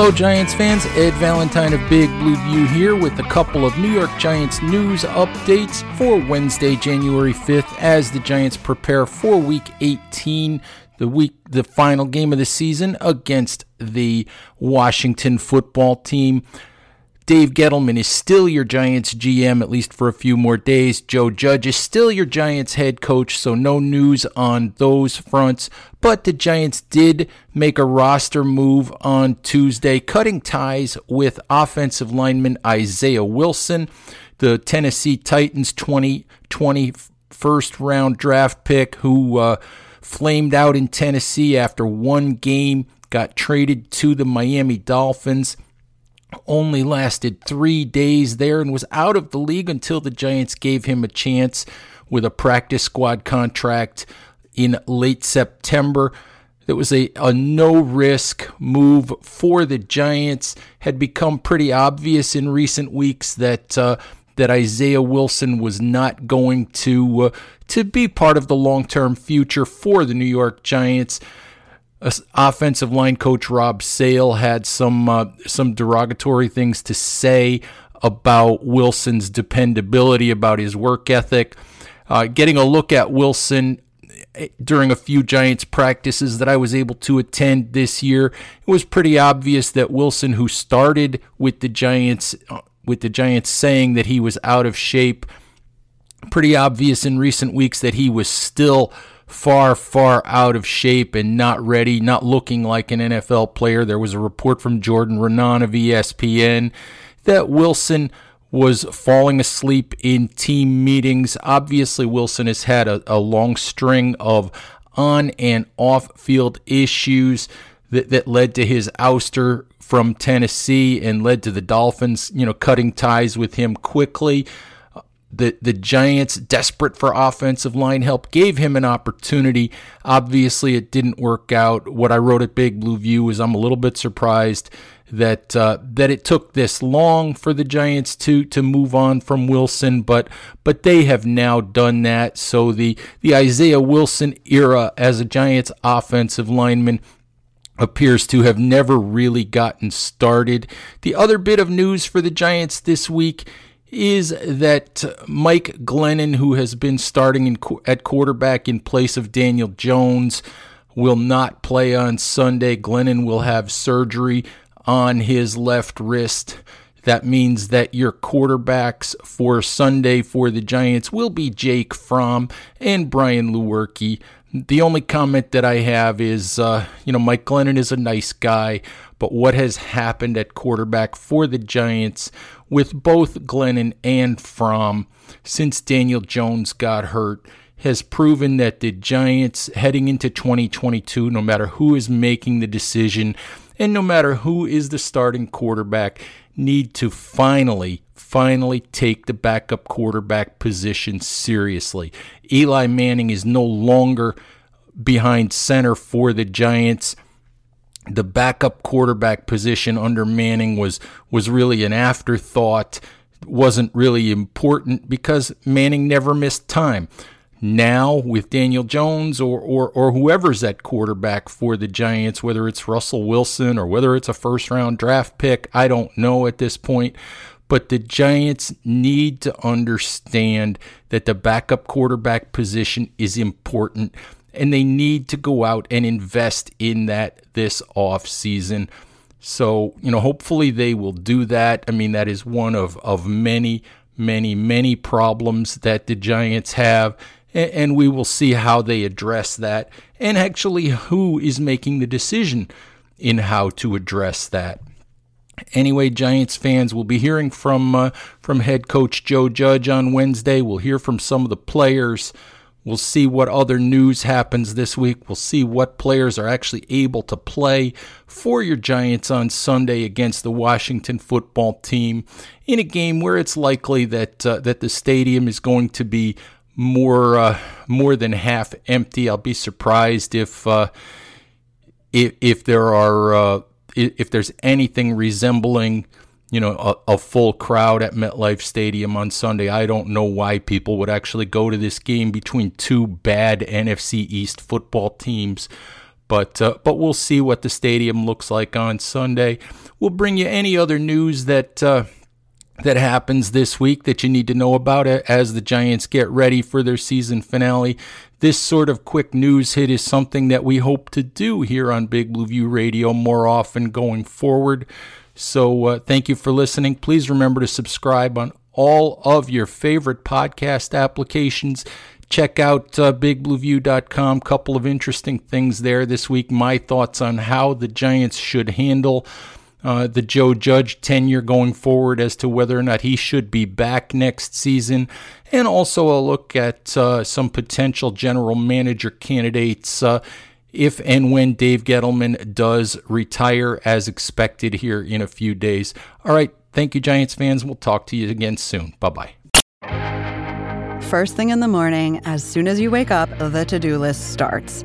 Hello, Giants fans. Ed Valentine of Big Blue View here with a couple of New York Giants news updates for Wednesday, January 5th, as the Giants prepare for Week 18, the week, the final game of the season against the Washington Football Team. Dave Gettleman is still your Giants GM, at least for a few more days. Joe Judge is still your Giants head coach, so no news on those fronts. But the Giants did make a roster move on Tuesday, cutting ties with offensive lineman Isaiah Wilson, the Tennessee Titans 2020 first round draft pick who uh, flamed out in Tennessee after one game, got traded to the Miami Dolphins only lasted three days there and was out of the league until the Giants gave him a chance with a practice squad contract in late September. It was a, a no risk move for the Giants. Had become pretty obvious in recent weeks that uh, that Isaiah Wilson was not going to uh, to be part of the long term future for the New York Giants offensive line coach Rob Sale had some uh, some derogatory things to say about Wilson's dependability, about his work ethic. Uh, getting a look at Wilson eh, during a few Giants practices that I was able to attend this year, it was pretty obvious that Wilson, who started with the Giants, uh, with the Giants saying that he was out of shape, pretty obvious in recent weeks that he was still far, far out of shape and not ready, not looking like an NFL player. There was a report from Jordan Raanan of ESPN that Wilson was falling asleep in team meetings. Obviously, Wilson has had a, a long string of on and off field issues that, that led to his ouster from Tennessee and led to the Dolphins, you know, cutting ties with him quickly the the Giants, desperate for offensive line help, gave him an opportunity. Obviously, it didn't work out. What I wrote at Big Blue View is I'm a little bit surprised that uh, that it took this long for the Giants to to move on from Wilson, but but they have now done that. So the the Isaiah Wilson era as a Giants offensive lineman appears to have never really gotten started. The other bit of news for the Giants this week is that Mike Glennon, who has been starting in, at quarterback in place of Daniel Jones, will not play on Sunday. Glennon will have surgery on his left wrist. That means that your quarterbacks for Sunday for the Giants will be Jake Fromm and Brian Lewerke. The only comment that I have is, uh, you know, Mike Glennon is a nice guy, but what has happened at quarterback for the Giants with both Glennon and Fromm since Daniel Jones got hurt has proven that the Giants heading into 2022, no matter who is making the decision and no matter who is the starting quarterback, need to finally, finally take the backup quarterback position seriously. Eli Manning is no longer behind center for the Giants the backup quarterback position under Manning was was really an afterthought, wasn't really important because Manning never missed time. Now with Daniel Jones or, or or whoever's at quarterback for the Giants, whether it's Russell Wilson or whether it's a first round draft pick, I don't know at this point. But the Giants need to understand that the backup quarterback position is important and they need to go out and invest in that this off season. So, you know, hopefully they will do that. I mean, that is one of, of many many, many problems that the Giants have, and we will see how they address that, and actually who is making the decision in how to address that. Anyway, Giants fans, we'll be hearing from uh, from head coach Joe Judge on Wednesday. We'll hear from some of the players. We'll see what other news happens this week. We'll see what players are actually able to play for your Giants on Sunday against the Washington football team in a game where it's likely that uh, that the stadium is going to be more uh, more than half empty. I'll be surprised if uh, if, if there are uh, if there's anything resembling you know, a, a, full crowd at MetLife Stadium on Sunday. I don't know why people would actually go to this game between two bad NFC East football teams. But uh, but we'll see what the stadium looks like on Sunday. We'll bring you any other news that uh, that happens this week that you need to know about as the Giants get ready for their season finale. This sort of quick news hit is something that we hope to do here on Big Blue View Radio more often going forward. So uh, thank you for listening. Please remember to subscribe on all of your favorite podcast applications. Check out uh, bigblueview.com. Couple of interesting things there this week. My thoughts on how the Giants should handle uh, the Joe Judge tenure going forward as to whether or not he should be back next season, and also a look at uh, some potential general manager candidates uh, if and when Dave Gettleman does retire as expected here in a few days. All right. Thank you, Giants fans. We'll talk to you again soon. Bye bye. First thing in the morning, as soon as you wake up, the to do list starts.